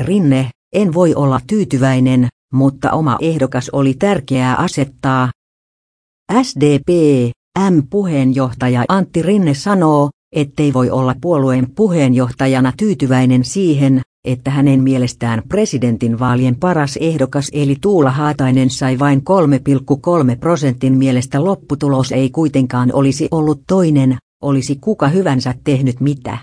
Rinne, en voi olla tyytyväinen, mutta oma ehdokas oli tärkeää asettaa. SDP, M-puheenjohtaja Antti Rinne sanoo, ettei voi olla puolueen puheenjohtajana tyytyväinen siihen, että hänen mielestään presidentinvaalien paras ehdokas eli Tuula Haatainen sai vain 3,3 prosentin mielestä lopputulos ei kuitenkaan olisi ollut toinen, olisi kuka hyvänsä tehnyt mitä.